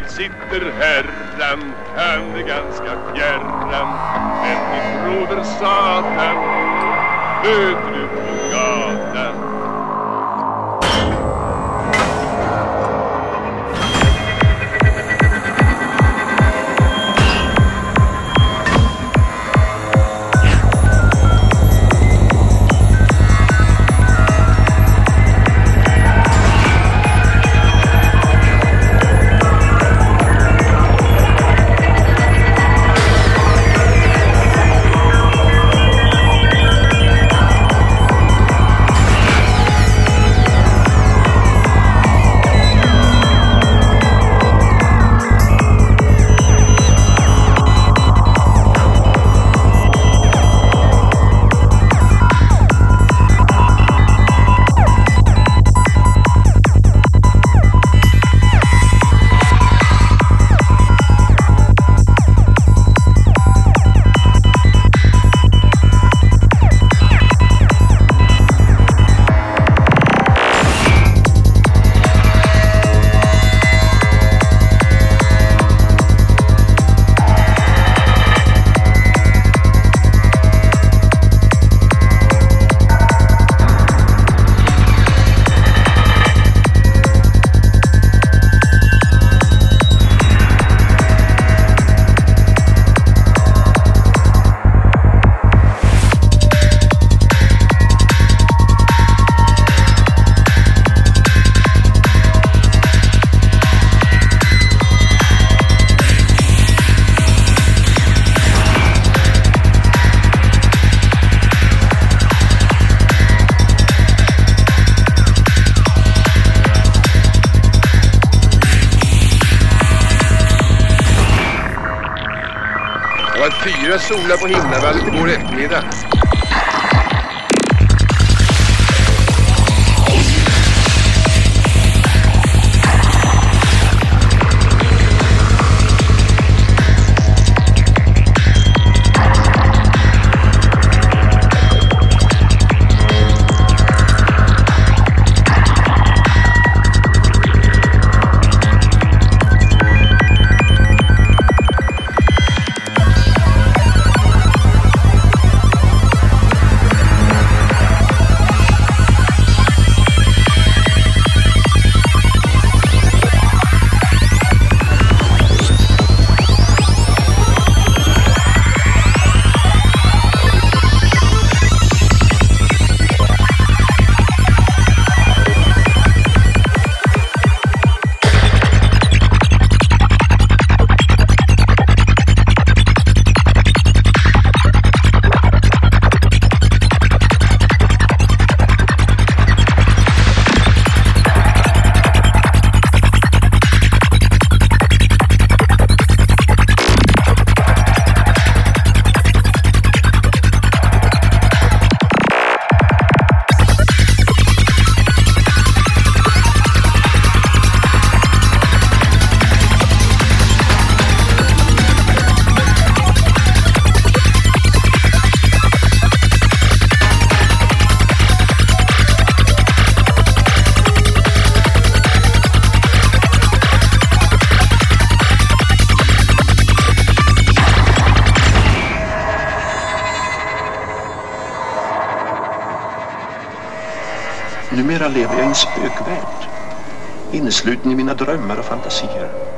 Till sitter herran, han är ganska fjärran Men din broder Satan möter du på Det var fyra solar på himlavallet igår eftermiddag. Numera lever jag i en spökvärld. Innesluten i mina drömmar och fantasier.